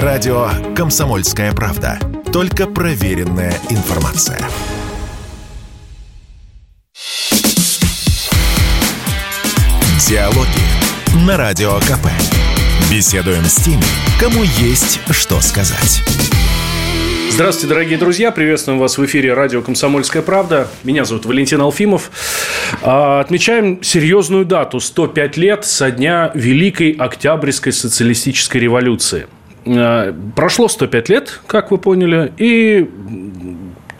Радио «Комсомольская правда». Только проверенная информация. Диалоги на Радио КП. Беседуем с теми, кому есть что сказать. Здравствуйте, дорогие друзья. Приветствуем вас в эфире радио «Комсомольская правда». Меня зовут Валентин Алфимов. А, отмечаем серьезную дату – 105 лет со дня Великой Октябрьской социалистической революции. А, прошло 105 лет, как вы поняли, и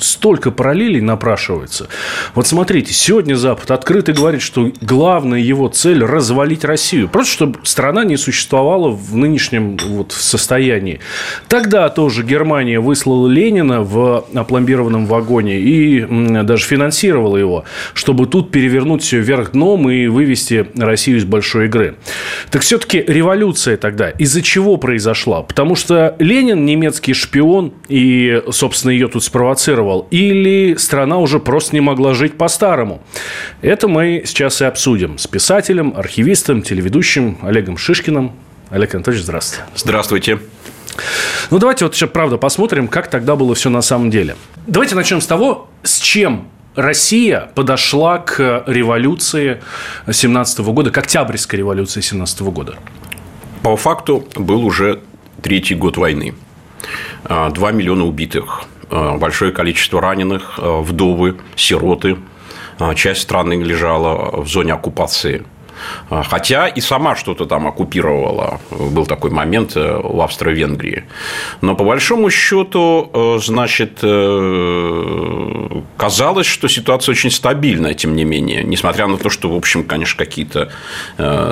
столько параллелей напрашивается. Вот смотрите, сегодня Запад открыто говорит, что главная его цель – развалить Россию. Просто чтобы страна не существовала в нынешнем вот состоянии. Тогда тоже Германия выслала Ленина в опломбированном вагоне и даже финансировала его, чтобы тут перевернуть все вверх дном и вывести Россию из большой игры. Так все-таки революция тогда из-за чего произошла? Потому что Ленин немецкий шпион и, собственно, ее тут спровоцировал требовал, или страна уже просто не могла жить по-старому. Это мы сейчас и обсудим с писателем, архивистом, телеведущим Олегом Шишкиным. Олег Анатольевич, здравствуйте. Здравствуйте. Ну, давайте вот сейчас, правда, посмотрим, как тогда было все на самом деле. Давайте начнем с того, с чем Россия подошла к революции 17 года, к Октябрьской революции 17 года. По факту был уже третий год войны. А, два миллиона убитых, большое количество раненых, э, вдовы, сироты. Э, часть страны лежала в зоне оккупации. Хотя и сама что-то там оккупировала. Был такой момент в Австро-Венгрии. Но по большому счету, значит, казалось, что ситуация очень стабильная, тем не менее. Несмотря на то, что, в общем, конечно, какие-то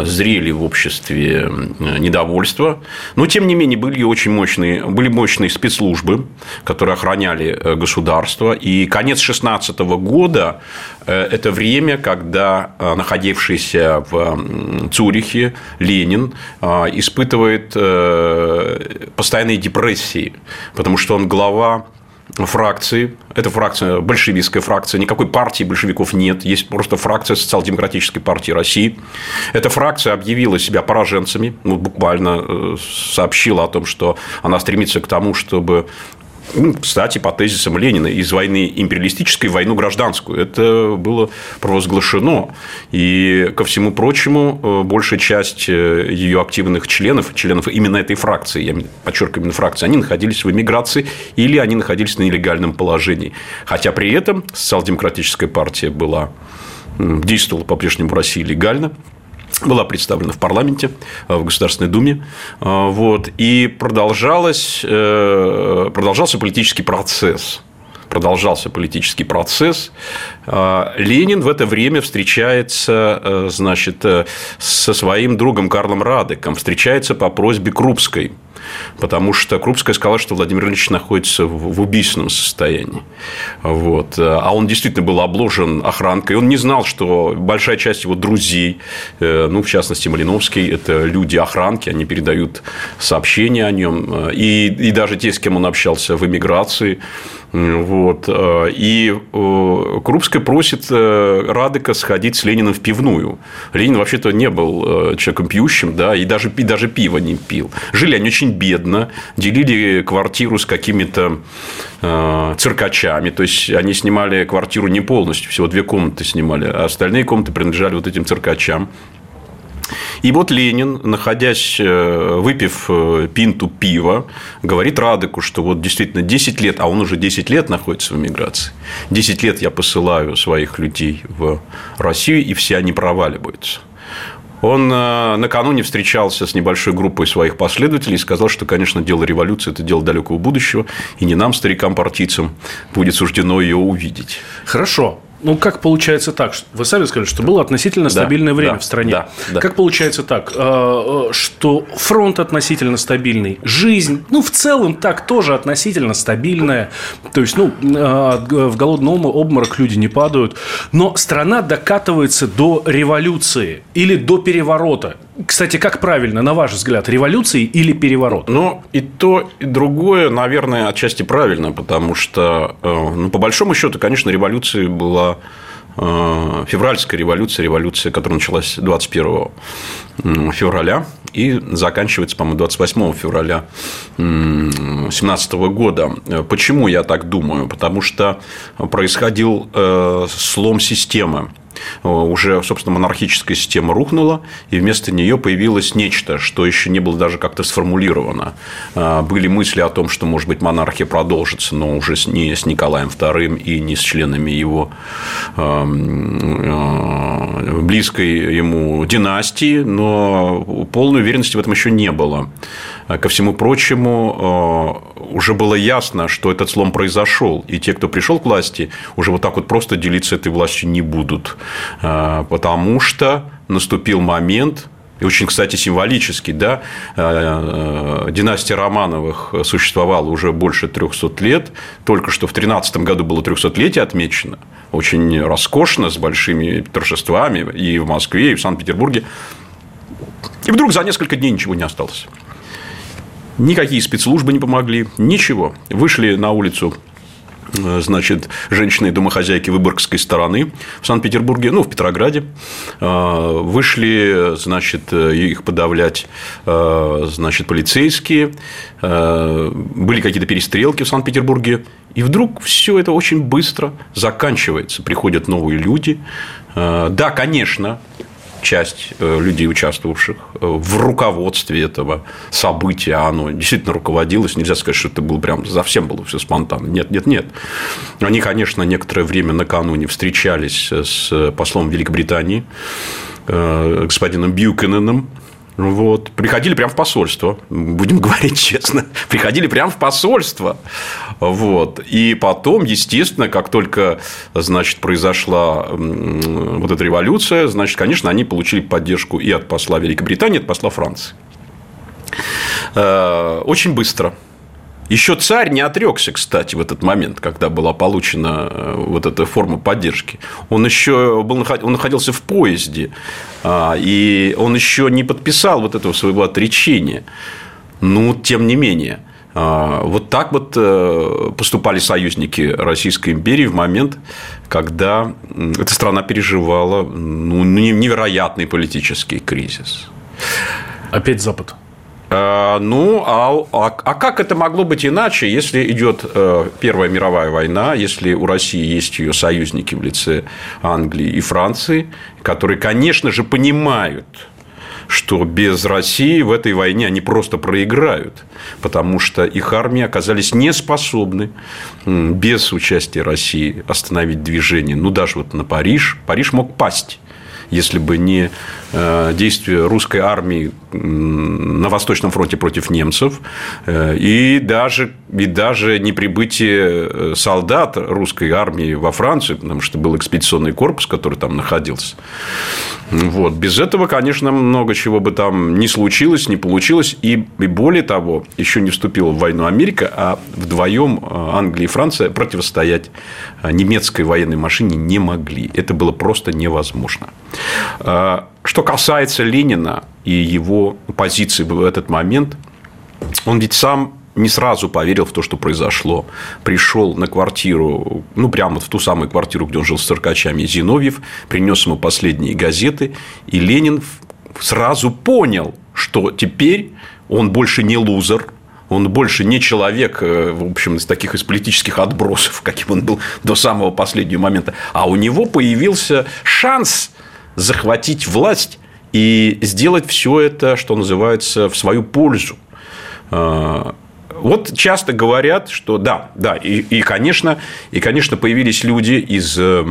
зрели в обществе недовольства. Но, тем не менее, были очень мощные, были мощные спецслужбы, которые охраняли государство. И конец 16 года – это время, когда находившийся в Цюрихе Ленин а, испытывает э, постоянные депрессии, потому что он глава фракции. Это фракция, большевистская фракция. Никакой партии большевиков нет. Есть просто фракция Социал-демократической партии России. Эта фракция объявила себя пораженцами. Ну, буквально э, сообщила о том, что она стремится к тому, чтобы ну, кстати, по тезисам Ленина, из войны империалистической в войну гражданскую. Это было провозглашено. И, ко всему прочему, э, большая часть э, ее активных членов, членов именно этой фракции, я подчеркиваю, именно фракции, они находились в эмиграции или они находились на нелегальном положении. Хотя при этом социал-демократическая партия была действовала по-прежнему в России легально, была представлена в парламенте, э, в Государственной Думе, э, вот, и продолжалось, э, продолжался политический процесс. Продолжался политический процесс. Ленин в это время встречается значит, со своим другом Карлом Радеком, встречается по просьбе Крупской – потому что Крупская сказала, что Владимир Ильич находится в убийственном состоянии. Вот. А он действительно был обложен охранкой. Он не знал, что большая часть его друзей, э, ну, в частности, Малиновский, это люди охранки, они передают сообщения о нем. И, и даже те, с кем он общался в эмиграции, вот. Э, и э, Крупская просит э, Радыка сходить с Лениным в пивную. Ленин вообще-то не был человеком пьющим, да, и даже, и даже пиво не пил. Жили они очень бедно, делили квартиру с какими-то циркачами. То есть, они снимали квартиру не полностью, всего две комнаты снимали, а остальные комнаты принадлежали вот этим циркачам. И вот Ленин, находясь, э, выпив э, пинту пива, говорит Радыку, что вот действительно 10 лет, а он уже 10 лет находится в эмиграции, 10 лет я посылаю своих людей в Россию, и все они проваливаются. Он э, накануне встречался с небольшой группой своих последователей и сказал, что, конечно, дело революции – это дело далекого будущего, и не нам, старикам-партийцам, будет суждено ее увидеть. Хорошо. Ну, как получается так? Вы сами сказали, что было относительно стабильное да, время да, в стране. Да, да. Как получается так, э, э, что фронт относительно стабильный, жизнь, ну, в целом так тоже относительно стабильная. То есть, ну, э, в голодный обморок люди не падают. Но страна докатывается до революции или до переворота. Кстати, как правильно, на ваш взгляд, революции или переворот? Ну, и то, и другое, наверное, отчасти правильно, потому что, ну, по большому счету, конечно, революция была Э, февральская революция, революция, которая началась 21 февраля и заканчивается, по-моему, 28 февраля 2017 года. Почему я так думаю? Потому что происходил э, слом системы. Э, уже, собственно, монархическая система рухнула, и вместо нее появилось нечто, что еще не было даже как-то сформулировано. Э, были мысли о том, что, может быть, монархия продолжится, но уже не с Николаем II и не с членами его эм, близкой ему династии, но полной уверенности в этом еще не было. Ко всему прочему, уже было ясно, что этот слом произошел, и те, кто пришел к власти, уже вот так вот просто делиться этой властью не будут, а, потому что наступил момент, и очень, кстати, символический, да, а, а, династия Романовых существовала уже больше 300 лет, только что в 13 году было 300-летие отмечено, очень роскошно, с большими торжествами и в Москве, и в Санкт-Петербурге. И вдруг за несколько дней ничего не осталось. Никакие спецслужбы не помогли, ничего. Вышли на улицу э, значит, женщины-домохозяйки Выборгской стороны в Санкт-Петербурге, ну, в Петрограде. Э, вышли, значит, их подавлять, э, значит, полицейские. Были какие-то перестрелки в Санкт-Петербурге. И вдруг все это очень быстро заканчивается. Приходят новые люди. Да, конечно, часть э, людей, участвовавших э, в руководстве этого события, оно действительно руководилось. Нельзя сказать, что это было прям совсем было все спонтанно. Нет, нет, нет. Они, конечно, некоторое время накануне встречались с послом Великобритании, э, господином Бьюкененом, вот. Приходили прямо в посольство, будем говорить честно. Приходили прямо в посольство. Вот. И потом, естественно, как только значит, произошла вот эта революция, значит, конечно, они получили поддержку и от посла Великобритании, и от посла Франции. Э, очень быстро. Еще царь не отрекся, кстати, в этот момент, когда была получена э, вот эта форма поддержки. Он еще был, он находился в поезде, а, и он еще не подписал вот этого своего отречения. Ну, тем не менее. А, вот так вот э, поступали союзники Российской империи в момент, когда эта страна переживала ну, невероятный политический кризис. Опять Запад. Э, ну, а, а, а как это могло быть иначе, если идет э, Первая мировая война, если у России есть ее союзники в лице Англии и Франции, которые, конечно же, понимают, что без России в этой войне они просто проиграют, потому что их армии оказались не способны без участия России остановить движение. Ну, даже вот на Париж. Париж мог пасть если бы не э, действия русской армии на Восточном фронте против немцев, э, и даже, и даже не прибытие э, солдат русской армии во Францию, потому что был экспедиционный корпус, который там находился. Вот. Без этого, конечно, много чего бы там не случилось, не получилось. И, и более того, еще не вступила в войну Америка, а вдвоем Англия и Франция противостоять немецкой военной машине не могли. Это было просто невозможно. А, что касается Ленина и его позиции в этот момент, он ведь сам не сразу поверил в то, что произошло. Пришел на квартиру, ну, прямо в ту самую квартиру, где он жил с циркачами, Зиновьев, принес ему последние газеты, и Ленин сразу понял, что теперь он больше не лузер, он больше не человек, э, в общем, из таких из политических отбросов, каким он был до самого последнего момента, а у него появился шанс захватить власть и сделать все это, что называется, в свою пользу. А, вот часто говорят, что да, да, и, и, конечно, и, конечно, появились люди из э,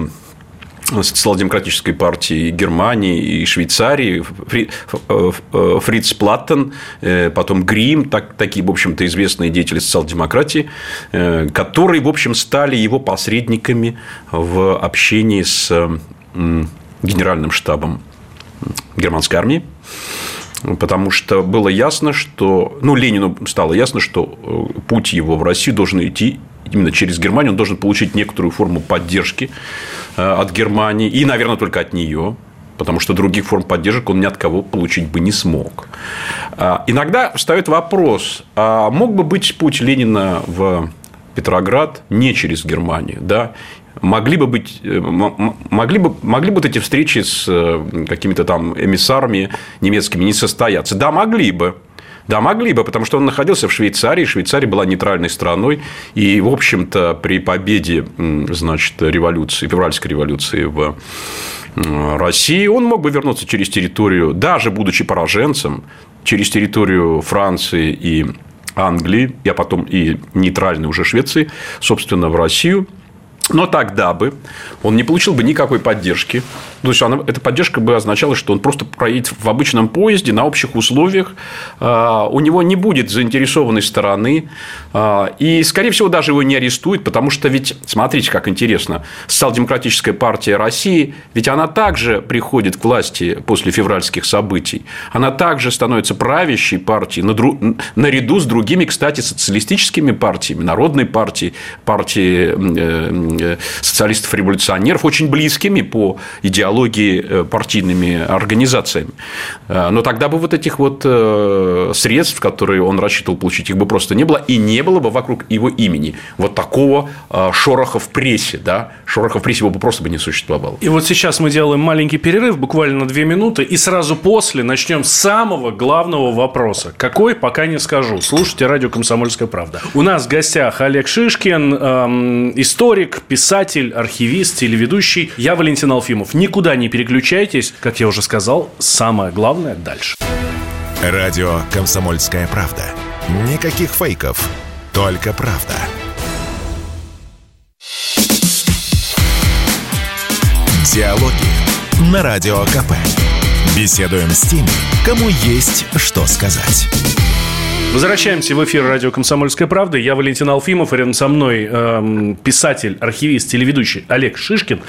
социал-демократической партии Германии и Швейцарии, э, э, Фриц Платтен, потом Грим, так, такие, в общем-то, известные деятели социал-демократии, которые, в общем, стали его посредниками в общении с генеральным штабом германской армии, потому что было ясно, что, ну, Ленину стало ясно, что э, путь его в Россию должен идти именно через Германию, он должен получить некоторую форму поддержки э, от Германии и, наверное, только от нее, потому что других форм поддержек он ни от кого получить бы не смог. А, иногда встает вопрос, а мог бы быть путь Ленина в Петроград не через Германию, да, могли бы быть, э, могли бы, могли бы вот эти встречи с э, какими-то там эмиссарами немецкими не состояться? Да, могли бы. Да, могли бы, потому что он находился в Швейцарии, Швейцария была нейтральной страной, и, в общем-то, при победе, значит, революции, февральской революции в России, он мог бы вернуться через территорию, даже будучи пораженцем, через территорию Франции и Англии, а потом и нейтральной уже Швеции, собственно, в Россию – но тогда бы он не получил бы никакой поддержки. То есть, она, эта поддержка бы означала, что он просто проедет в обычном поезде на общих условиях. А, у него не будет заинтересованной стороны. А, и, скорее всего, даже его не арестуют, потому что ведь, смотрите, как интересно, Социал-демократическая партия России, ведь она также приходит к власти после февральских событий. Она также становится правящей партией наряду с другими, кстати, социалистическими партиями, народной партией, партией э, Э, социалистов-революционеров, очень близкими по идеологии э, партийными организациями. Э, но тогда бы вот этих вот средств, которые он рассчитывал получить, их бы просто не было, и не было бы вокруг его имени вот такого шороха в прессе, да, шороха в прессе его бы просто бы не существовало. И вот сейчас мы делаем маленький перерыв, буквально на две минуты, и сразу после начнем с самого главного вопроса. Какой, пока не скажу. Слушайте радио «Комсомольская правда». У нас в гостях Олег Шишкин, эм, историк, писатель, архивист, телеведущий. Я Валентин Алфимов. Никуда не переключайтесь. Как я уже сказал, самое главное дальше. Радио «Комсомольская правда». Никаких фейков, только правда. Диалоги на Радио КП. Беседуем с теми, кому есть что сказать. Возвращаемся в эфир радио «Комсомольская правда». Я Валентин Алфимов, рядом со мной эм, писатель, архивист, телеведущий Олег Шишкин.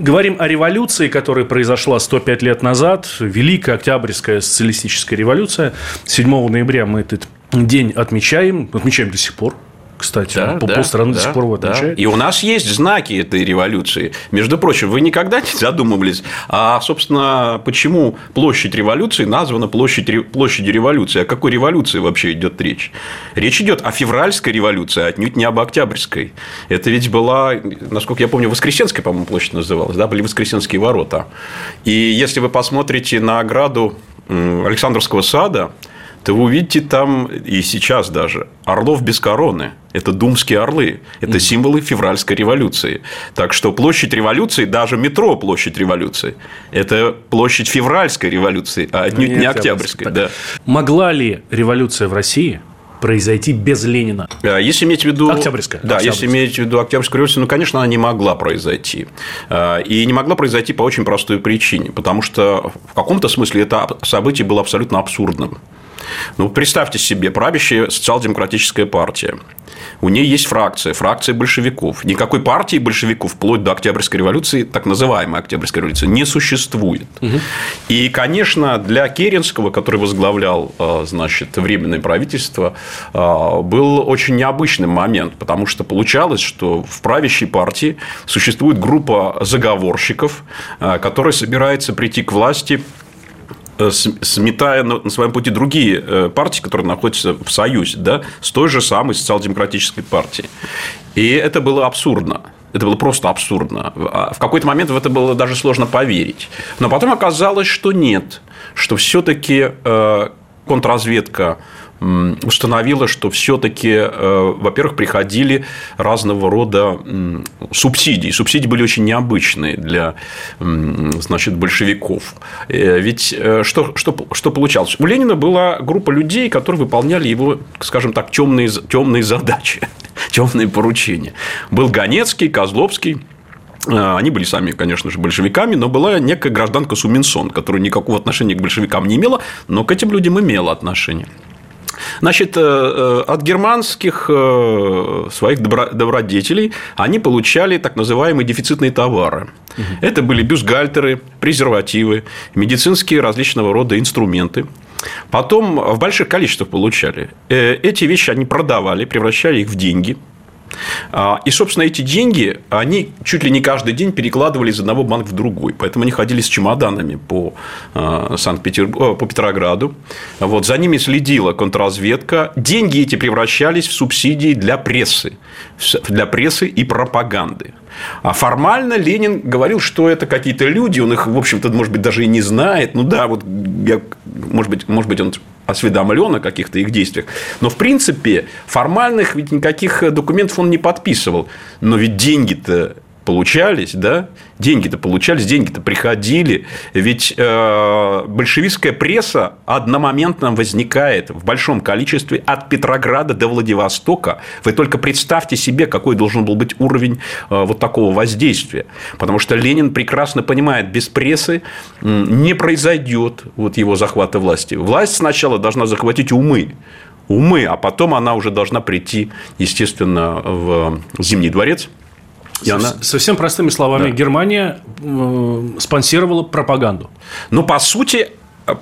Говорим о революции, которая произошла 105 лет назад. Великая Октябрьская социалистическая революция. 7 ноября мы этот день отмечаем, отмечаем до сих пор кстати. Да, по да, полстраны да, до сих пор его. Да. И у нас есть знаки этой революции. Между прочим, вы никогда не задумывались, а, собственно, почему площадь революции названа площадь, площадью революции? О какой революции вообще идет речь? Речь идет о февральской революции, а отнюдь не об октябрьской. Это ведь была, насколько я помню, Воскресенская, по-моему, площадь называлась, да, были Воскресенские ворота. И если вы посмотрите на ограду Александровского сада, то вы увидите там и сейчас даже орлов без короны. Это думские орлы. Это символы февральской революции. Так что площадь революции, даже метро площадь революции, это площадь февральской революции, а отнюдь не, не октябрьской. Да. Могла ли революция в России произойти без Ленина? А, если иметь в виду... Октябрьская. Да, Октябрьская. если иметь в виду Октябрьскую революцию, ну, конечно, она не могла произойти. А, и не могла произойти по очень простой причине. Потому что в каком-то смысле это событие было абсолютно абсурдным. Ну, представьте себе, правящая социал-демократическая партия. У нее есть фракция, фракция большевиков. Никакой партии большевиков вплоть до Октябрьской революции, так называемой Октябрьской революции, не существует. Угу. И, конечно, для Керенского, который возглавлял э, значит, Временное правительство, э, был очень необычный момент, потому что получалось, что в правящей партии существует группа заговорщиков, э, которая собирается прийти к власти сметая на своем пути другие э, партии, которые находятся в союзе да, с той же самой социал-демократической партией. И это было абсурдно. Это было просто абсурдно. А в какой-то момент в это было даже сложно поверить. Но потом оказалось, что нет, что все-таки э, контрразведка установила, что все-таки, э, во-первых, приходили разного рода субсидии. Субсидии были очень необычные для значит, большевиков. Э, ведь э, что, что, что получалось? У Ленина была группа людей, которые выполняли его, скажем так, темные, темные задачи, темные поручения. Был Ганецкий, Козловский, они были сами, конечно же, большевиками, но была некая гражданка Суминсон, которая никакого отношения к большевикам не имела, но к этим людям имела отношение. Значит, э, э, от германских э, своих добродетелей они получали так называемые дефицитные товары. Угу. Это были бюстгальтеры, презервативы, медицинские различного рода инструменты. Потом в больших количествах получали. Эти вещи они продавали, превращали их в деньги – и, собственно, эти деньги, они чуть ли не каждый день перекладывали из одного банка в другой. Поэтому они ходили с чемоданами по, а, Санкт-Петербургу, по Петрограду. Вот, за ними следила контрразведка. Деньги эти превращались в субсидии для прессы. Для прессы и пропаганды. А формально Ленин говорил, что это какие-то люди, он их, в общем-то, может быть, даже и не знает. Ну да, вот я, может быть, может быть, он осведомлен о каких-то их действиях. Но, в принципе, формальных ведь никаких документов он не подписывал. Но ведь деньги-то получались, да, деньги-то получались, деньги-то приходили. Ведь э, большевистская пресса одномоментно возникает в большом количестве от Петрограда до Владивостока. Вы только представьте себе, какой должен был быть уровень э, вот такого воздействия. Потому что Ленин прекрасно понимает, без прессы не произойдет вот его захвата власти. Власть сначала должна захватить умы умы, а потом она уже должна прийти, естественно, в Зимний дворец – и она... Совсем простыми словами, да. Германия э, спонсировала пропаганду. Ну, по сути,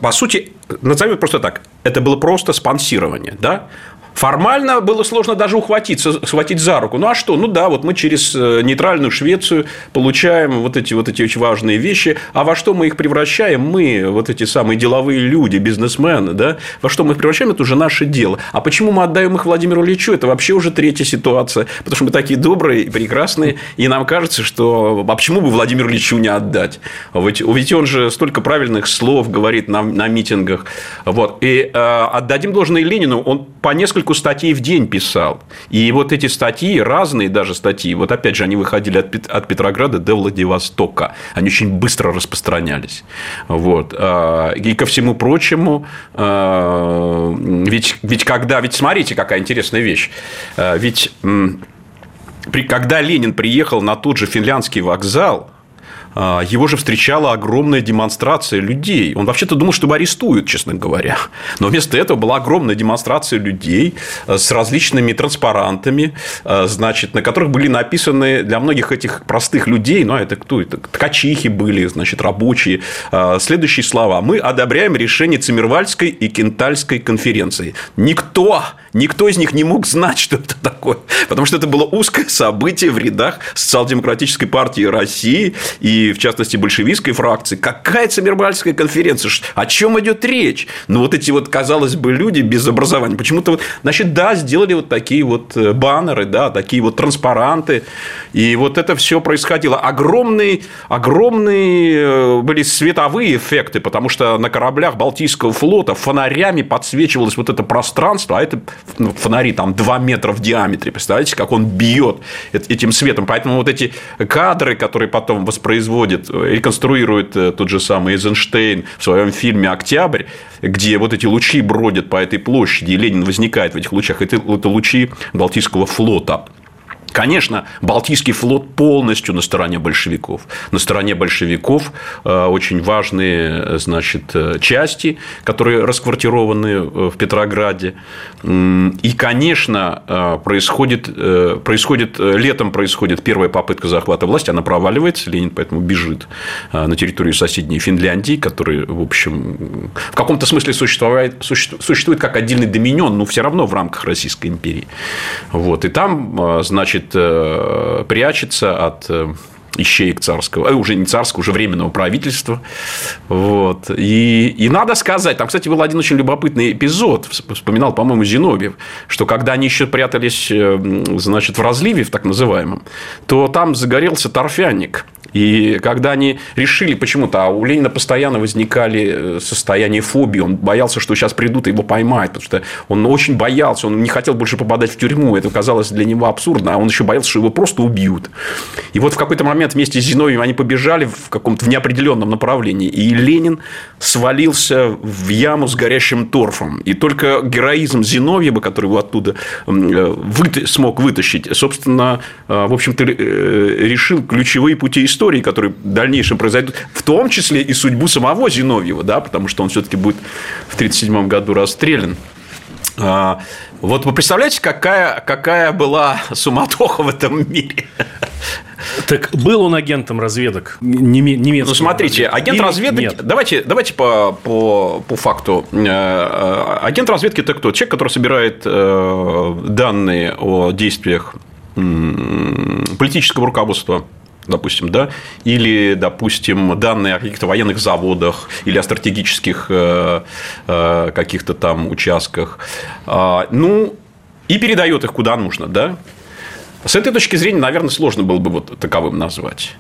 по сути, назовем просто так, это было просто спонсирование, да? Формально было сложно даже ухватиться, схватить за руку. Ну, а что? Ну, да, вот мы через э, нейтральную Швецию получаем вот эти, вот эти очень важные вещи. А во что мы их превращаем? Мы, вот эти самые деловые люди, бизнесмены, да? Во что мы их превращаем? Это уже наше дело. А почему мы отдаем их Владимиру Ильичу? Это вообще уже третья ситуация. Потому что мы такие добрые и прекрасные. И нам кажется, что а почему бы Владимиру Ильичу не отдать? Ведь, ведь он же столько правильных слов говорит на, на митингах. Вот. И э, отдадим должное Ленину. Он по несколько нескольку статей в день писал. И вот эти статьи, разные даже статьи, вот опять же, они выходили от, от Петрограда до Владивостока. Они очень быстро распространялись. Вот. А, и ко всему прочему, а, ведь, ведь когда... Ведь смотрите, какая интересная вещь. А, ведь когда Ленин приехал на тот же финляндский вокзал, его же встречала огромная демонстрация людей. Он вообще-то думал, что его арестуют, честно говоря. Но вместо этого была огромная демонстрация людей э, с различными транспарантами, э, значит, на которых были написаны для многих этих простых людей, ну, а это кто это? Ткачихи были, значит, рабочие. Э, следующие слова. Мы одобряем решение Циммервальской и Кентальской конференции. Никто Никто из них не мог знать, что это такое, потому что это было узкое событие в рядах Социал-демократической партии России и, в частности, большевистской фракции. Какая Циммербальская конференция? О чем идет речь? Ну, вот эти вот, казалось бы, люди без образования. Почему-то вот, значит, да, сделали вот такие вот э, баннеры, да, такие вот транспаранты. И вот это все происходило. Огромные, огромные э, были световые эффекты, потому что на кораблях Балтийского флота фонарями подсвечивалось вот это пространство, а это ну, фонари там 2 метра в диаметре. Представляете, как он бьет этим светом. Поэтому вот эти кадры, которые потом воспроизводит, реконструирует э, тот же самый Эйзенштейн в своем фильме «Октябрь», где вот эти лучи бродят по этой площади, и Ленин возникает в этих лучах, это лучи Балтийского флота. Конечно, Балтийский флот полностью на стороне большевиков. На стороне большевиков э, очень важные значит, э, части, которые расквартированы э, в Петрограде. И, конечно, происходит, происходит, летом происходит первая попытка захвата власти, она проваливается, Ленин поэтому бежит на территорию соседней Финляндии, который, в общем, в каком-то смысле существует, существует как отдельный доминион, но все равно в рамках Российской империи. Вот. И там, значит, значит, э, прячется от э, ищеек царского, а уже не царского, уже временного правительства. Вот. И, и надо сказать, там, кстати, был один очень любопытный эпизод, вспоминал, по-моему, Зиновьев, что когда они еще прятались значит, в разливе, в так называемом, то там загорелся торфяник. И когда они решили почему-то, а у Ленина постоянно возникали э, состояния фобии, он боялся, что сейчас придут и его поймают, потому что он очень боялся, он не хотел больше попадать в тюрьму, это казалось для него абсурдно, а он еще боялся, что его просто убьют. И вот в какой-то момент вместе с Зиновьевым они побежали в каком-то в неопределенном направлении, и Ленин свалился в яму с горящим торфом. И только героизм Зиновьева, который его оттуда э, вы... смог вытащить, собственно, э, в общем-то, решил ключевые пути истории истории, которые в дальнейшем произойдут, в том числе и судьбу самого Зиновьева, да, потому что он все-таки будет в 1937 году расстрелян. А, вот вы представляете, какая, какая была суматоха в этом мире? Так был он агентом разведок немецкого? Ну, смотрите, агент разведки... Нет? Давайте, давайте по, по, по факту. Э, э, агент разведки – это кто? Человек, который собирает э, данные о действиях политического руководства допустим, да, или, допустим, данные о каких-то военных заводах или о стратегических э, э, каких-то там участках, а, ну, и передает их куда нужно, да. С этой точки зрения, наверное, сложно было бы вот таковым назвать.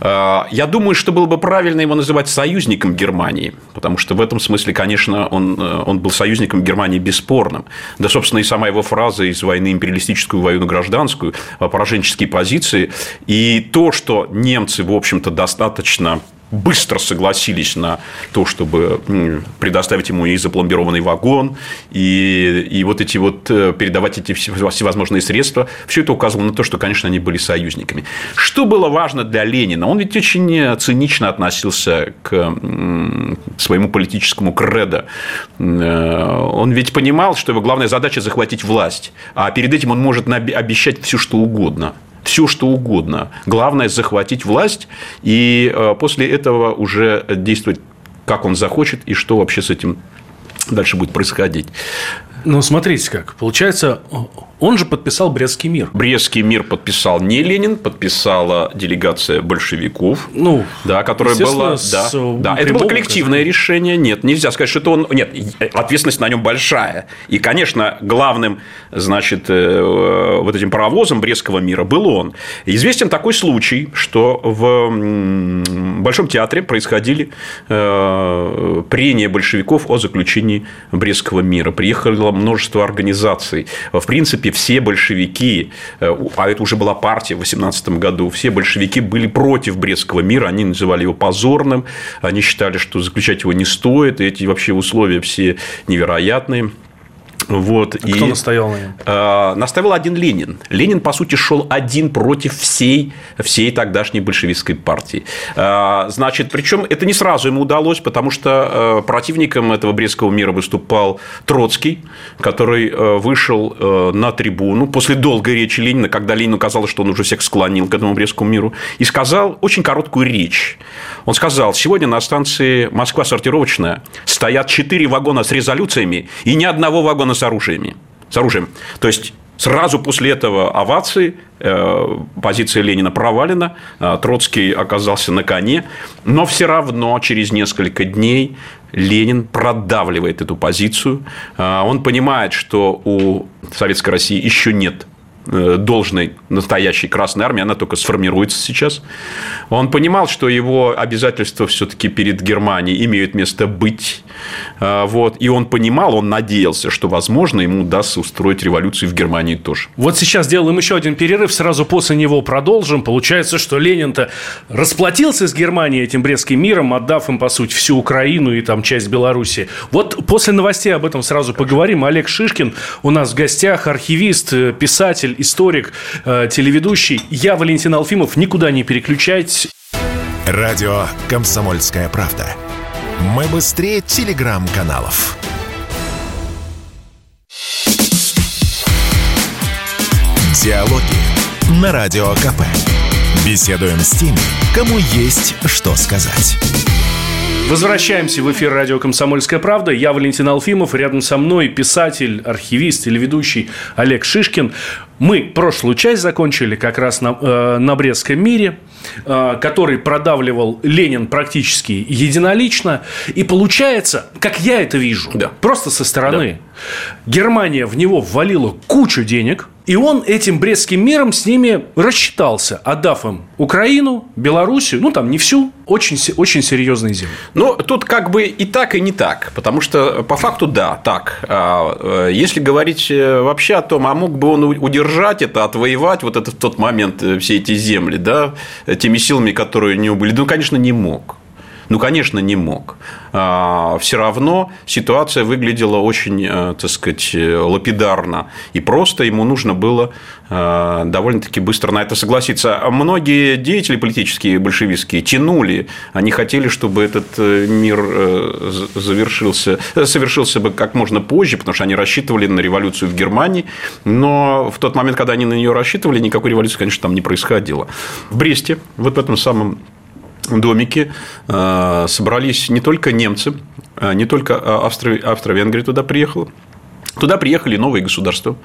А, я думаю, что было бы правильно его называть союзником Германии, потому что в этом смысле, конечно, он, э, он был союзником Германии бесспорным. Да, собственно, и сама его фраза из войны империалистическую, войну гражданскую, пораженческие позиции, и то, что немцы, в общем-то, достаточно быстро согласились на то, чтобы предоставить ему и запломбированный вагон, и, и вот эти вот э, передавать эти всевозможные средства. Все это указывало на то, что, конечно, они были союзниками. Что было важно для Ленина? Он ведь очень цинично относился к своему политическому кредо. Э, он ведь понимал, что его главная задача захватить власть, а перед этим он может обещать все, что угодно все, что угодно. Главное – захватить власть и э, после этого уже действовать, как он захочет и что вообще с этим дальше будет происходить. Ну, смотрите как. Получается, он же подписал Брестский мир. Брестский мир подписал не Ленин, подписала делегация большевиков. Ну, да, которая была. Да, да. Это было коллективное конечно. решение. Нет, нельзя сказать, что это он. Нет, ответственность на нем большая. И, конечно, главным, значит, э, вот этим паровозом Брестского мира был он. Известен такой случай, что в Большом театре происходили э, прения большевиков о заключении Брестского мира. Приехало множество организаций. В принципе, принципе, все большевики, э, а это уже была партия в 18 году, все большевики были против Брестского мира, они называли его позорным, они считали, что заключать его не стоит, эти вообще условия все невероятные. Вот, а и, кто настоял на нем? Э, наставил один Ленин. Ленин, по сути, шел один против всей, всей тогдашней большевистской партии. Э, значит, причем это не сразу ему удалось, потому что э, противником этого Брестского мира выступал Троцкий, который э, вышел э, на трибуну после долгой речи Ленина, когда Ленину казалось, что он уже всех склонил к этому Брестскому миру, и сказал очень короткую речь. Он сказал, сегодня на станции Москва сортировочная стоят четыре вагона с резолюциями и ни одного вагона с оружиями. С оружием. То есть Сразу после этого овации э, позиция Ленина провалена, э, Троцкий оказался на коне, но все равно через несколько дней Ленин продавливает эту позицию. Э, он понимает, что у Советской России еще нет должной настоящей Красной Армии, она только сформируется сейчас. Он понимал, что его обязательства все-таки перед Германией имеют место быть. Э, вот. И он понимал, он надеялся, что, возможно, ему удастся устроить революцию в Германии тоже. Вот сейчас делаем еще один перерыв, сразу после него продолжим. Получается, что Ленин-то расплатился с Германией этим Брестским миром, отдав им, по сути, всю Украину и там часть Беларуси. Вот после новостей об этом сразу поговорим. Олег Шишкин у нас в гостях, архивист, э, писатель, историк, э, телеведущий. Я Валентин Алфимов. Никуда не переключайтесь. Радио «Комсомольская правда». Мы быстрее телеграм-каналов. Диалоги на Радио КП. Беседуем с теми, кому есть что сказать. Возвращаемся в эфир радио «Комсомольская правда». Я Валентин Алфимов. Рядом со мной писатель, архивист, телеведущий Олег Шишкин. Мы прошлую часть закончили как раз на, э, на Брестском мире, э, который продавливал Ленин практически единолично. И получается, как я это вижу, да. просто со стороны, да. Германия в него ввалила кучу денег – и он этим Брестским миром с ними рассчитался, отдав им Украину, Белоруссию, ну, там не всю, очень, очень серьезные земли. Ну, тут как бы и так, и не так. Потому что, по факту, да, так. А, э, если говорить э, вообще о том, а мог бы он удержать это, отвоевать вот это в тот момент э, все эти земли, да, теми силами, которые у него были, ну, конечно, не мог. Ну, конечно, не мог. А, все равно ситуация выглядела очень, э, так сказать, лапидарно. И просто ему нужно было э, довольно-таки быстро на это согласиться. Многие деятели политические, большевистские, тянули. Они хотели, чтобы этот э, мир завершился, совершился бы как можно позже, потому что они рассчитывали на революцию в Германии. Но в тот момент, когда они на нее рассчитывали, никакой революции, конечно, там не происходило. В Бресте, вот в этом самом домике э, собрались не только немцы, э, не только э, Австро-Венгрия туда приехала, Туда приехали новые государства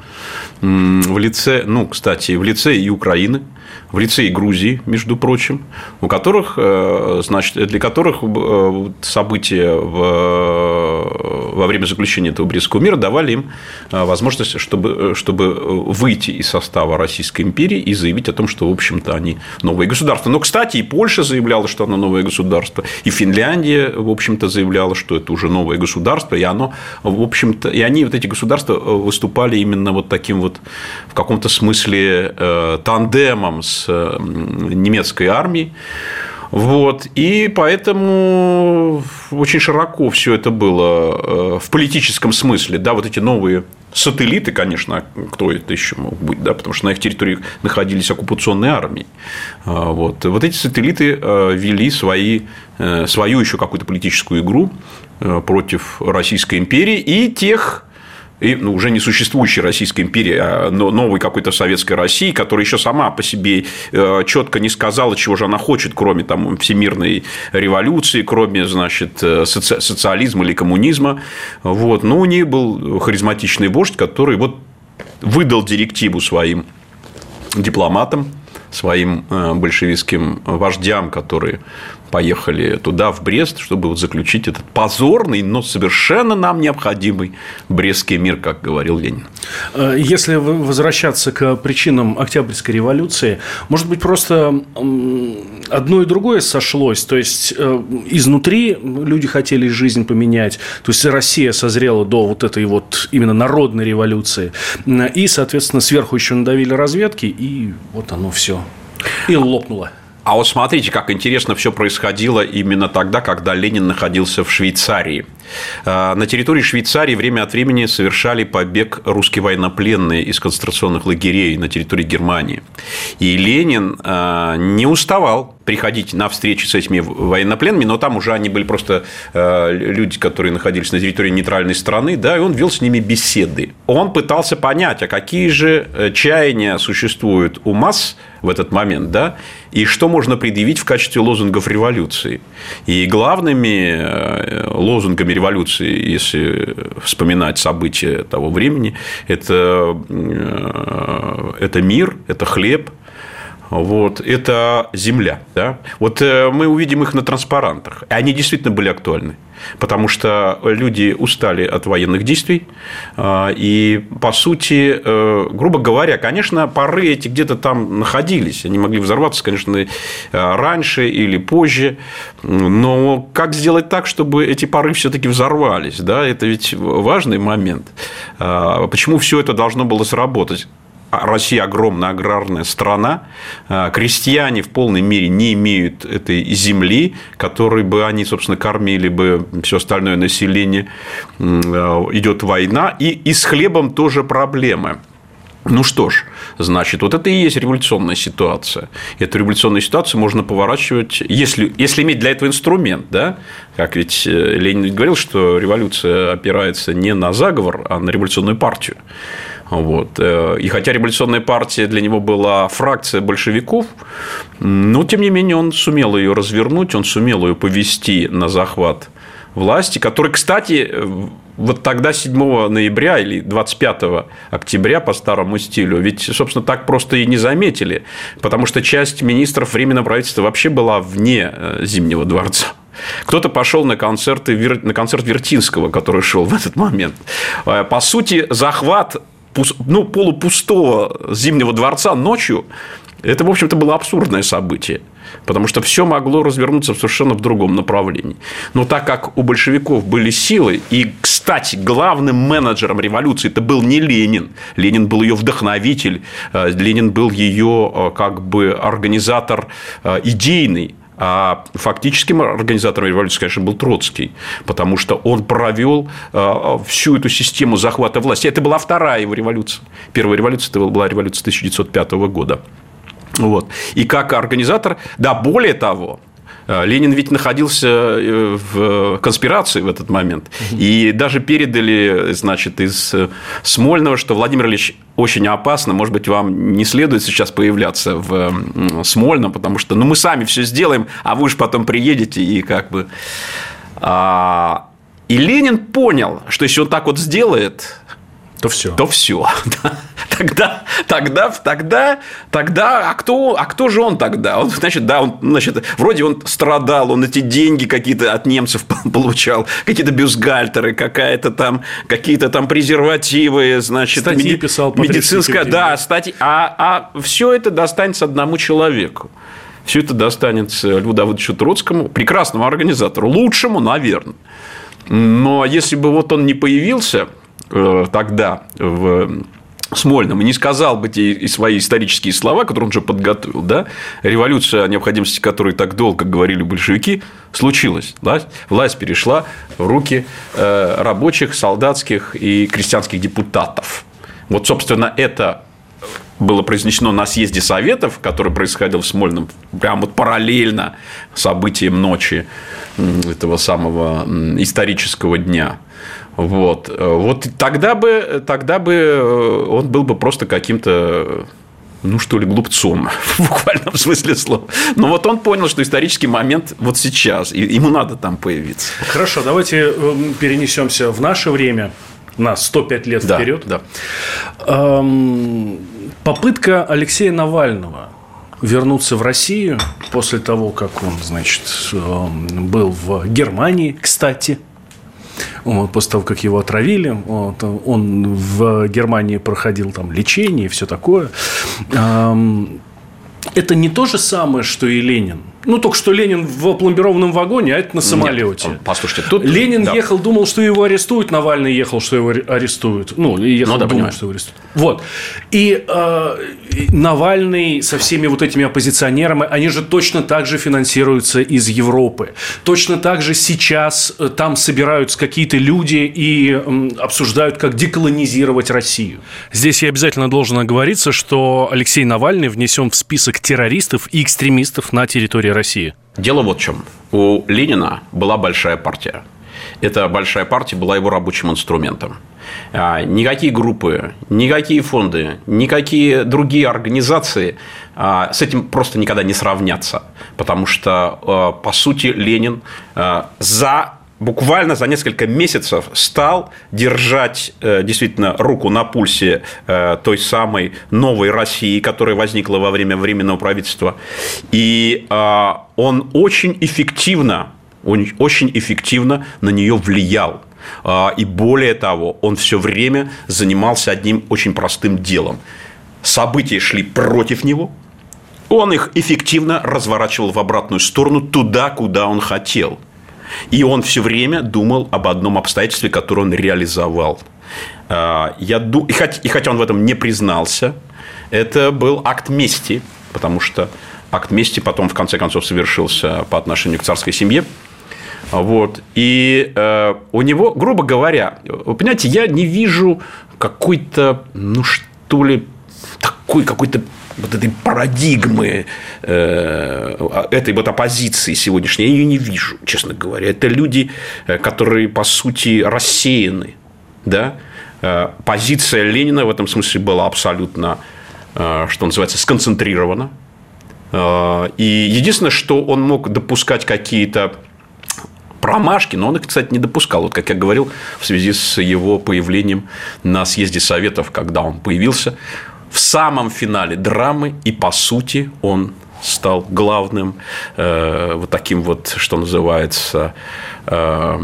в лице, ну, кстати, в лице и Украины. В лице Грузии, между прочим, у которых, э, значит, для которых э, события в, во время заключения этого Брестского мира давали им э, возможность, чтобы, чтобы выйти из состава Российской империи и заявить о том, что, в общем-то, они новое государство. Но, кстати, и Польша заявляла, что оно новое государство, и Финляндия, в общем-то, заявляла, что это уже новое государство, и оно, в общем-то, и они, вот эти государства, выступали именно вот таким вот, в каком-то смысле, тандемом с Э, немецкой армией. Вот. И поэтому очень широко все это было э, в политическом смысле. Да, вот эти новые сателлиты, конечно, кто это еще мог быть, да, потому что на их территории находились оккупационные армии. А, вот, вот эти сателлиты э, вели свои, свою еще какую-то политическую игру против Российской империи и тех и, ну, уже не существующей Российской империи, а новой какой-то советской России, которая еще сама по себе э, четко не сказала, чего же она хочет, кроме там, всемирной революции, кроме значит, э, соци- социализма или коммунизма. Вот. Но у нее был харизматичный вождь, который вот выдал директиву своим дипломатам, своим э, большевистским вождям, которые поехали туда, в Брест, чтобы вот заключить этот позорный, но совершенно нам необходимый Брестский мир, как говорил Ленин. Э, если возвращаться к причинам Октябрьской революции, может быть, просто одно и другое сошлось. То есть, э, изнутри люди хотели жизнь поменять. То есть, Россия созрела до вот этой вот именно народной революции. И, соответственно, сверху еще надавили разведки, и вот оно все. И лопнуло. А вот смотрите, как интересно все происходило именно тогда, когда Ленин находился в Швейцарии. Э, на территории Швейцарии время от времени совершали побег русские военнопленные из концентрационных лагерей на территории Германии. И Ленин э, не уставал приходить на встречи с этими военнопленными, но там уже они были просто э, люди, которые находились на территории нейтральной страны, да, и он вел с ними беседы. Он пытался понять, а какие же чаяния существуют у масс в этот момент, да, и что можно предъявить в качестве лозунгов революции. И главными э, лозунгами революции, если вспоминать события того времени, это, э, это мир, это хлеб, вот, это земля. Да? Вот э, мы увидим их на транспарантах. И они действительно были актуальны. Потому что люди устали от военных действий. А, и, по сути, э, грубо говоря, конечно, пары эти где-то там находились. Они могли взорваться, конечно, э, раньше или позже. Но как сделать так, чтобы эти пары все-таки взорвались? Да? Это ведь важный момент. А, почему все это должно было сработать? Россия огромная аграрная страна, а, крестьяне в полной мере не имеют этой земли, которой бы они, собственно, кормили бы все остальное население, а, идет война, и, и с хлебом тоже проблемы. Ну что ж, значит, вот это и есть революционная ситуация. Эту революционную ситуацию можно поворачивать, если, если иметь для этого инструмент, да, как ведь э, Ленин говорил, что революция опирается не на заговор, а на революционную партию. Вот. Э, и хотя революционная партия для него была фракция большевиков, но, тем не менее, он сумел ее развернуть, он сумел ее повести на захват власти, который, кстати, вот тогда 7 ноября или 25 октября по старому стилю, ведь, собственно, так просто и не заметили, потому что часть министров Временного правительства вообще была вне э, Зимнего дворца. Кто-то пошел на, концерты, на концерт Вертинского, который шел в этот момент. Э, по сути, захват ну, полупустого Зимнего дворца ночью, это, в общем-то, было абсурдное событие. Потому что все могло развернуться совершенно в другом направлении. Но так как у большевиков были силы, и, кстати, главным менеджером революции это был не Ленин. Ленин был ее вдохновитель, э, Ленин был ее э, как бы организатор э, идейный. А фактическим организатором революции, конечно, был Троцкий, потому что он провел э, всю эту систему захвата власти. Это была вторая его революция. Первая революция это была революция 1905 года. Вот. И как организатор, да, более того, Ленин ведь находился э, в конспирации в этот момент. И даже передали, значит, из Смольного, что Владимир Ильич очень опасно, может быть, вам не следует сейчас появляться в Смольном, потому что ну, мы сами все сделаем, а вы уж потом приедете и как бы... А, и Ленин понял, что если он так вот сделает, то все. То все. Тогда, тогда, тогда, тогда, а кто, а кто же он тогда? Он, значит, да, он, значит, вроде он страдал, он эти деньги какие-то от немцев получал, какие-то бюстгальтеры, какая-то там, какие-то там презервативы, значит, статьи меди... писал, медицинская, да, статьи, а, а все это достанется одному человеку. Все это достанется Льву Давыдовичу Троцкому, прекрасному организатору, лучшему, наверное. Но если бы вот он не появился тогда в Смольным и не сказал бы те свои исторические слова, которые он же подготовил, да, революция, о необходимости которой так долго говорили большевики, случилась. Власть, власть перешла в руки э, рабочих, солдатских и крестьянских депутатов. Вот, собственно, это было произнесено на съезде Советов, который происходил в Смольном, прямо вот параллельно событиям ночи этого самого исторического дня. Вот. вот тогда бы, тогда бы э, он был бы просто каким-то ну, что ли, глупцом, в буквальном смысле слова. Но вот он понял, что исторический момент вот сейчас, и ему надо там появиться. Хорошо, давайте эм, перенесемся в наше время, на 105 лет да, вперед. Да. Эм, попытка Алексея Навального вернуться в Россию после того, как он, значит, эм, был в Германии, кстати, вот, после того, как его отравили, вот, он в Германии проходил там лечение и все такое. Это не то же самое, что и Ленин – ну, только что Ленин в пломбированном вагоне, а это на самолете. Нет, послушайте, тут... Ленин да. ехал, думал, что его арестуют, Навальный ехал, что его арестуют. Ну, ехал, ну, да, думал, понимаю. что его арестуют. Вот. И э, Навальный со всеми вот этими оппозиционерами, они же точно так же финансируются из Европы. Точно так же сейчас э, там собираются какие-то люди и обсуждают, как деколонизировать Россию. Здесь я обязательно должен оговориться, что Алексей Навальный внесен в список террористов и экстремистов на территории России? Дело вот в чем. У Ленина была большая партия. Эта большая партия была его рабочим инструментом. А, никакие группы, никакие фонды, никакие другие организации а, с этим просто никогда не сравнятся. Потому что, а, по сути, Ленин за буквально за несколько месяцев стал держать э, действительно руку на пульсе э, той самой новой России, которая возникла во время временного правительства. И э, он очень эффективно, он очень эффективно на нее влиял. И более того, он все время занимался одним очень простым делом. События шли против него, он их эффективно разворачивал в обратную сторону туда, куда он хотел – и он все время думал об одном обстоятельстве, которое он реализовал. А, я, и, хотя, и хотя он в этом не признался, это был акт мести, потому что акт мести потом, в конце концов, совершился по отношению к царской семье. Вот. И э, у него, грубо говоря, вы понимаете, я не вижу какой-то, ну что ли, такой какой-то вот этой парадигмы э, этой вот оппозиции сегодняшней, я ее не вижу, честно говоря. Это люди, э, которые, по сути, рассеяны. Да? Э, позиция Ленина в этом смысле была абсолютно, что называется, сконцентрирована. И единственное, что он мог допускать какие-то промашки, но он их, кстати, не допускал. Вот как я говорил, в связи с его появлением на съезде Советов, когда он появился, в самом финале драмы, и по сути он стал главным э, вот таким вот, что называется, э,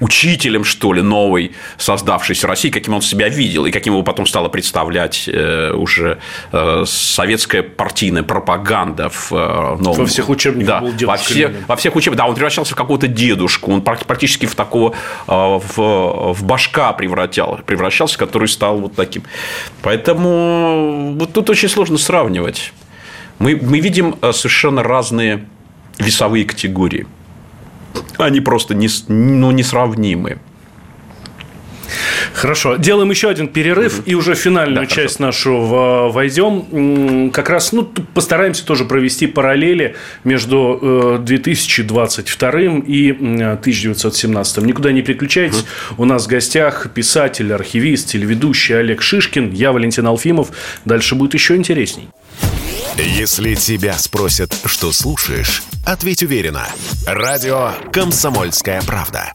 учителем, что ли, новой создавшейся России, каким он себя видел, и каким его потом стала представлять э, уже э, советская партийная пропаганда в э, новом... Во всех учебниках да, был во, все, во всех учебниках, да, он превращался в какого-то дедушку, он практически в такого, в, в башка превратял, превращался, который стал вот таким. Поэтому вот тут очень сложно сравнивать. Мы, мы видим совершенно разные весовые категории – они просто не, ну, несравнимы. Хорошо. Делаем еще один перерыв угу. и уже финальную да, часть хорошо. нашу войдем. Как раз ну, постараемся тоже провести параллели между 2022 э, и 1917. Никуда не переключайтесь. Угу. У нас в гостях писатель, архивист, телеведущий Олег Шишкин. Я Валентин Алфимов. Дальше будет еще интересней. Если тебя спросят, что слушаешь, ответь уверенно. Радио «Комсомольская правда».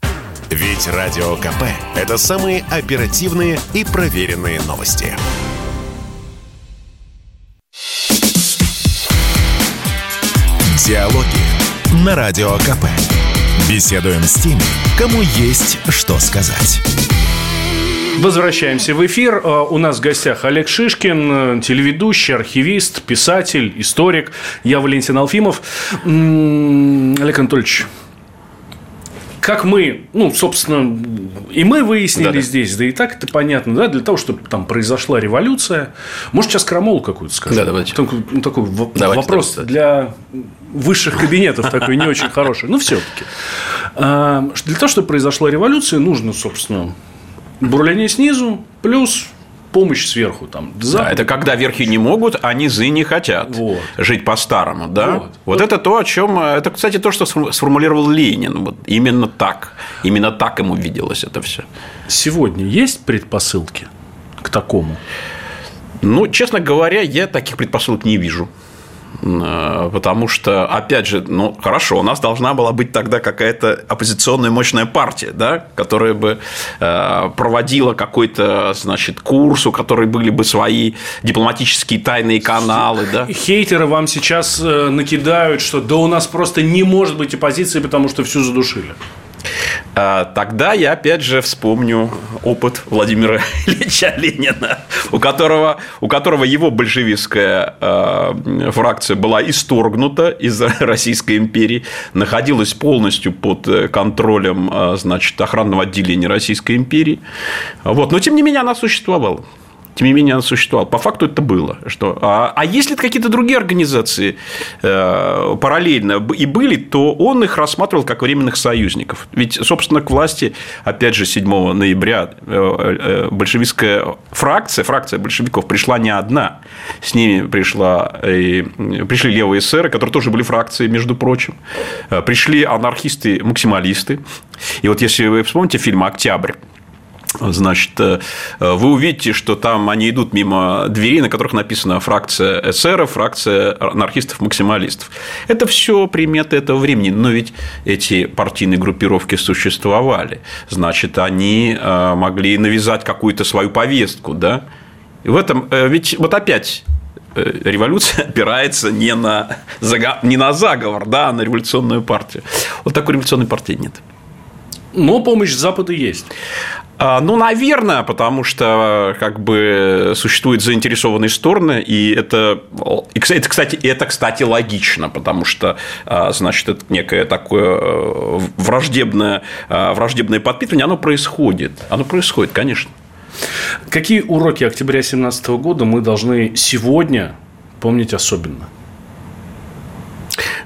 Ведь Радио КП – это самые оперативные и проверенные новости. Диалоги на Радио КП. Беседуем с теми, кому есть что сказать. Возвращаемся в эфир. Э, у нас в гостях Олег Шишкин, э, телеведущий, архивист, писатель, историк. Я Валентин Алфимов. Олег Анатольевич, как мы, ну, собственно, и мы выяснили Да-да. здесь, да и так это понятно, да, для того, чтобы там произошла революция. Может, сейчас крамолу какую-то скажем? Да, давайте. Такой, ну, такой давайте, вопрос давайте. для высших кабинетов такой не очень хороший. Ну, все-таки. А, для того, чтобы произошла революция, нужно, собственно, бурление снизу плюс помощь сверху. Там, да, это когда верхи не могут, а низы не хотят вот. жить по-старому. Да? Вот. вот это то, о чем... Это, кстати, то, что сформулировал Ленин. Вот именно так. Именно так ему виделось это все. Сегодня есть предпосылки к такому? Ну, честно говоря, я таких предпосылок не вижу. Э, потому что, опять же, ну, хорошо, у нас должна была быть тогда какая-то оппозиционная мощная партия, да, которая бы э, проводила какой-то, значит, курс, у которой были бы свои дипломатические тайные каналы, да. Хейтеры вам сейчас э, накидают, что да у нас просто не может быть оппозиции, потому что всю задушили. А, тогда я опять же вспомню опыт Владимира Ильича Ленина, у которого, у которого его большевистская э, фракция была исторгнута из Российской империи, находилась полностью под контролем э, значит, охранного отделения Российской империи. Вот. Но, тем не менее, она существовала тем не менее, она существовала. По факту это было. Что? А, а если какие-то другие организации э, параллельно и были, то он их рассматривал как временных союзников. Ведь, собственно, к власти, опять же, 7 ноября э, э, большевистская фракция, фракция большевиков пришла не одна. С ними пришла, и, пришли левые эсеры, которые тоже были фракцией, между прочим. Э, пришли анархисты-максималисты. И вот если вы вспомните фильм «Октябрь», Значит, э, вы увидите, что там они идут мимо дверей, на которых написано фракция эсеров, фракция анархистов-максималистов. Это все приметы этого времени, но ведь эти партийные группировки существовали. Значит, они э, могли навязать какую-то свою повестку, да? В этом, э, ведь вот опять революция опирается не на, не на заговор, да, а на революционную партию. Вот такой революционной партии нет. Но помощь Запада есть. А, ну, наверное, потому что как бы существуют заинтересованные стороны, и это, это, кстати, это, кстати, логично, потому что, а, значит, это некое такое э, враждебное, а, враждебное подпитывание, оно происходит. Оно происходит, конечно. Какие уроки октября 2017 года мы должны сегодня помнить особенно?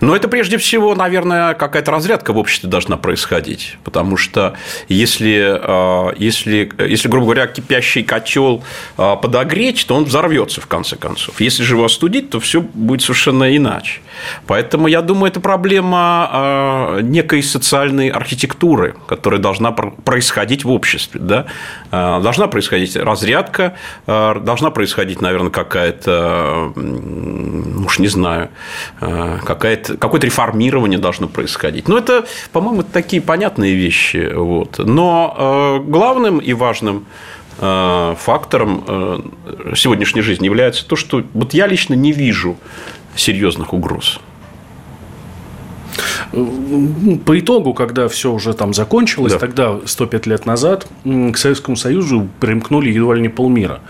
Но это прежде всего, наверное, какая-то разрядка в обществе должна происходить. Потому что если, э, если, если грубо говоря, кипящий котел э, подогреть, то он взорвется в конце концов. Если же его остудить, то все будет совершенно иначе. Поэтому я думаю, это проблема э, некой социальной архитектуры, которая должна происходить в обществе. Да? Должна происходить разрядка, должна происходить, наверное, какая-то, уж не знаю, какая-то какое-то реформирование должно происходить. Но это, по-моему, такие понятные вещи. Вот. Но э, главным и важным э, фактором э, сегодняшней жизни является то, что вот я лично не вижу серьезных угроз. По итогу, когда все уже там закончилось, да. тогда 105 лет назад к Советскому Союзу примкнули едва ли не полмира.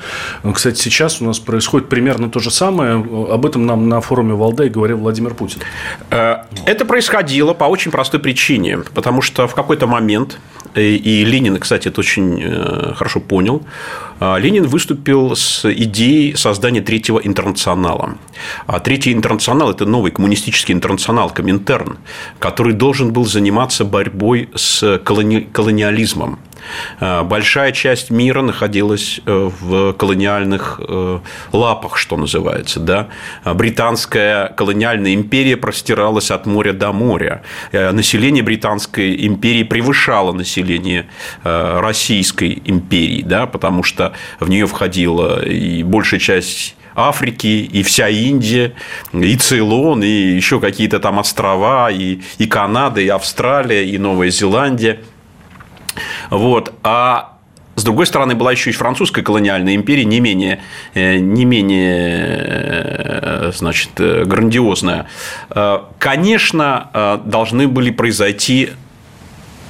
Кстати, сейчас у нас происходит примерно то же самое. Об этом нам на форуме Валдай говорил Владимир Путин. Э, это происходило по очень простой причине. Потому что в какой-то момент, и Ленин, кстати, это очень э, хорошо понял, э, Ленин выступил с идеей создания третьего интернационала. А третий интернационал – это новый коммунистический интернационал, Коминтерн, который должен был заниматься борьбой с колони... колониализмом. Э, большая часть мира находилась э, в колониальных э, лапах, что называется. Да? Британская колониальная империя простиралась от моря до моря. Население Британской империи превышало население Российской империи, да? потому что в нее входила и большая часть Африки, и вся Индия, и Цейлон, и еще какие-то там острова, и, и Канада, и Австралия, и Новая Зеландия. Вот. А С другой стороны, была еще и французская колониальная империя, не менее, э, не менее значит, грандиозная. Конечно, должны были произойти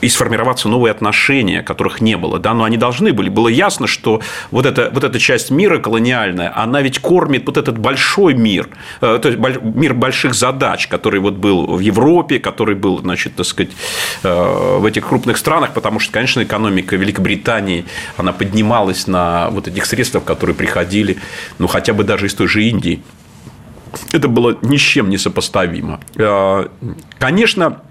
и сформироваться новые отношения, которых не было, да, но они должны были. Было ясно, что вот эта, вот эта часть мира колониальная, она ведь кормит вот этот большой мир, э, то есть мир больших задач, который вот был в Европе, который был, значит, так сказать, э, в этих крупных странах, потому что, конечно, экономика Великобритании, она поднималась на вот этих средствах, которые приходили, ну, хотя бы даже из той же Индии. Это было ни с чем не сопоставимо. Э, конечно,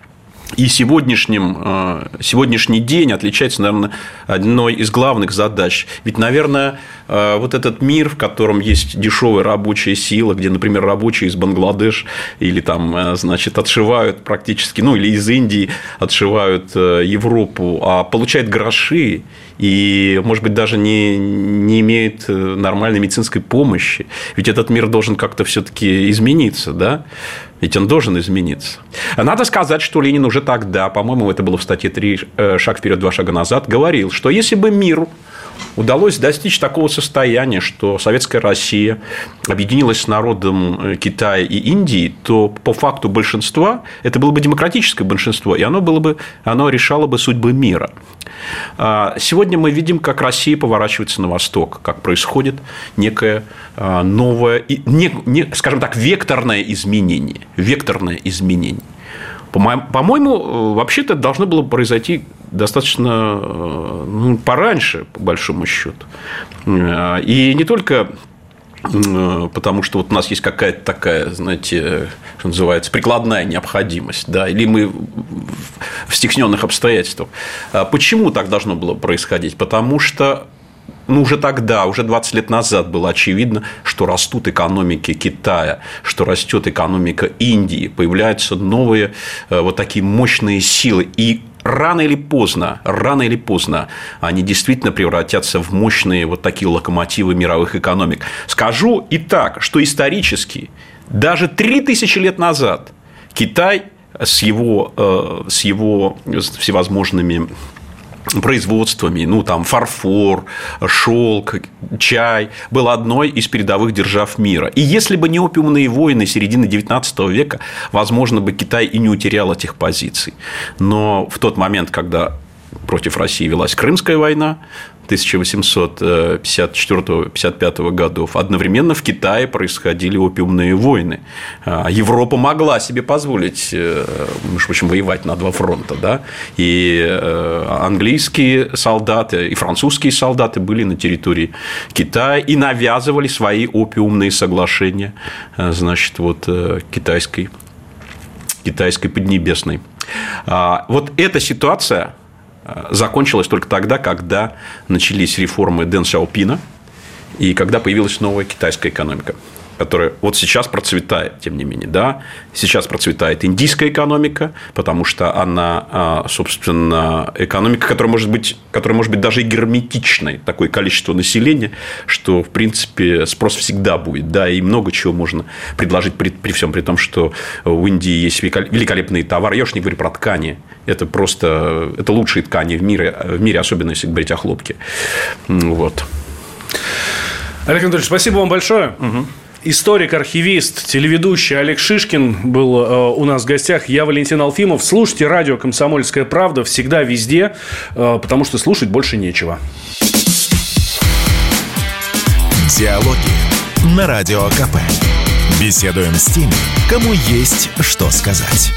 и сегодняшним, э, сегодняшний день отличается, наверное, одной из главных задач. Ведь, наверное, вот этот мир, в котором есть дешевая рабочая сила, где, например, рабочие из Бангладеш или там, э, значит, отшивают практически, ну, или из Индии отшивают Европу, а получают гроши и, может быть, даже не, не имеют нормальной медицинской помощи. Ведь этот мир должен как-то все-таки измениться, да? Ведь он должен измениться. Надо сказать, что Ленин уже тогда, по-моему, это было в статье 3 э, «Шаг вперед, два шага назад», говорил, что если бы миру удалось достичь такого состояния, что советская Россия объединилась с народом э, Китая и Индии, то по факту большинства это было бы демократическое большинство, и оно, было бы, оно решало бы судьбы мира. А, сегодня мы видим, как Россия поворачивается на восток, как происходит некое а, новое, не, не, скажем так, векторное изменение. Векторное изменение. По-моему, вообще-то должно было произойти достаточно ну, пораньше, по большому счету. И не только потому что вот у нас есть какая-то такая, знаете, что называется, прикладная необходимость, да, или мы в стесненных обстоятельствах. А почему так должно было происходить? Потому что ну, уже тогда, уже 20 лет назад было очевидно, что растут экономики Китая, что растет экономика Индии, появляются новые э, вот такие мощные силы. И рано или поздно, рано или поздно они действительно превратятся в мощные вот такие локомотивы мировых экономик. Скажу и так, что исторически даже 3000 лет назад Китай с его, э, с его всевозможными производствами, ну, там, фарфор, шелк, чай, был одной из передовых держав мира. И если бы не опиумные войны середины XIX века, возможно бы Китай и не утерял этих позиций. Но в тот момент, когда против России велась Крымская война, 1854-55 годов. Одновременно в Китае происходили опиумные войны. А, Европа могла себе позволить, э, в общем, воевать на два фронта. Да? И э, английские солдаты, и французские солдаты были на территории Китая и навязывали свои опиумные соглашения э, значит, вот, китайской, китайской Поднебесной. А, вот эта ситуация закончилась только тогда, когда начались реформы Дэн Сяопина и когда появилась новая китайская экономика которая вот сейчас процветает, тем не менее, да, сейчас процветает индийская экономика, потому что она, а, собственно, экономика, которая может быть, которая может быть даже и герметичной, такое количество населения, что, в принципе, спрос всегда будет, да, и много чего можно предложить при, при всем при том, что в Индии есть великолепные товары, я уж не говорю про ткани, это просто, это лучшие ткани в мире, в мире особенно если говорить о хлопке, вот. Олег Анатольевич, спасибо вам большое. Угу. Историк, архивист, телеведущий Олег Шишкин был э, у нас в гостях. Я Валентин Алфимов. Слушайте радио «Комсомольская правда» всегда, везде, э, потому что слушать больше нечего. Диалоги на Радио КП. Беседуем с теми, кому есть что сказать.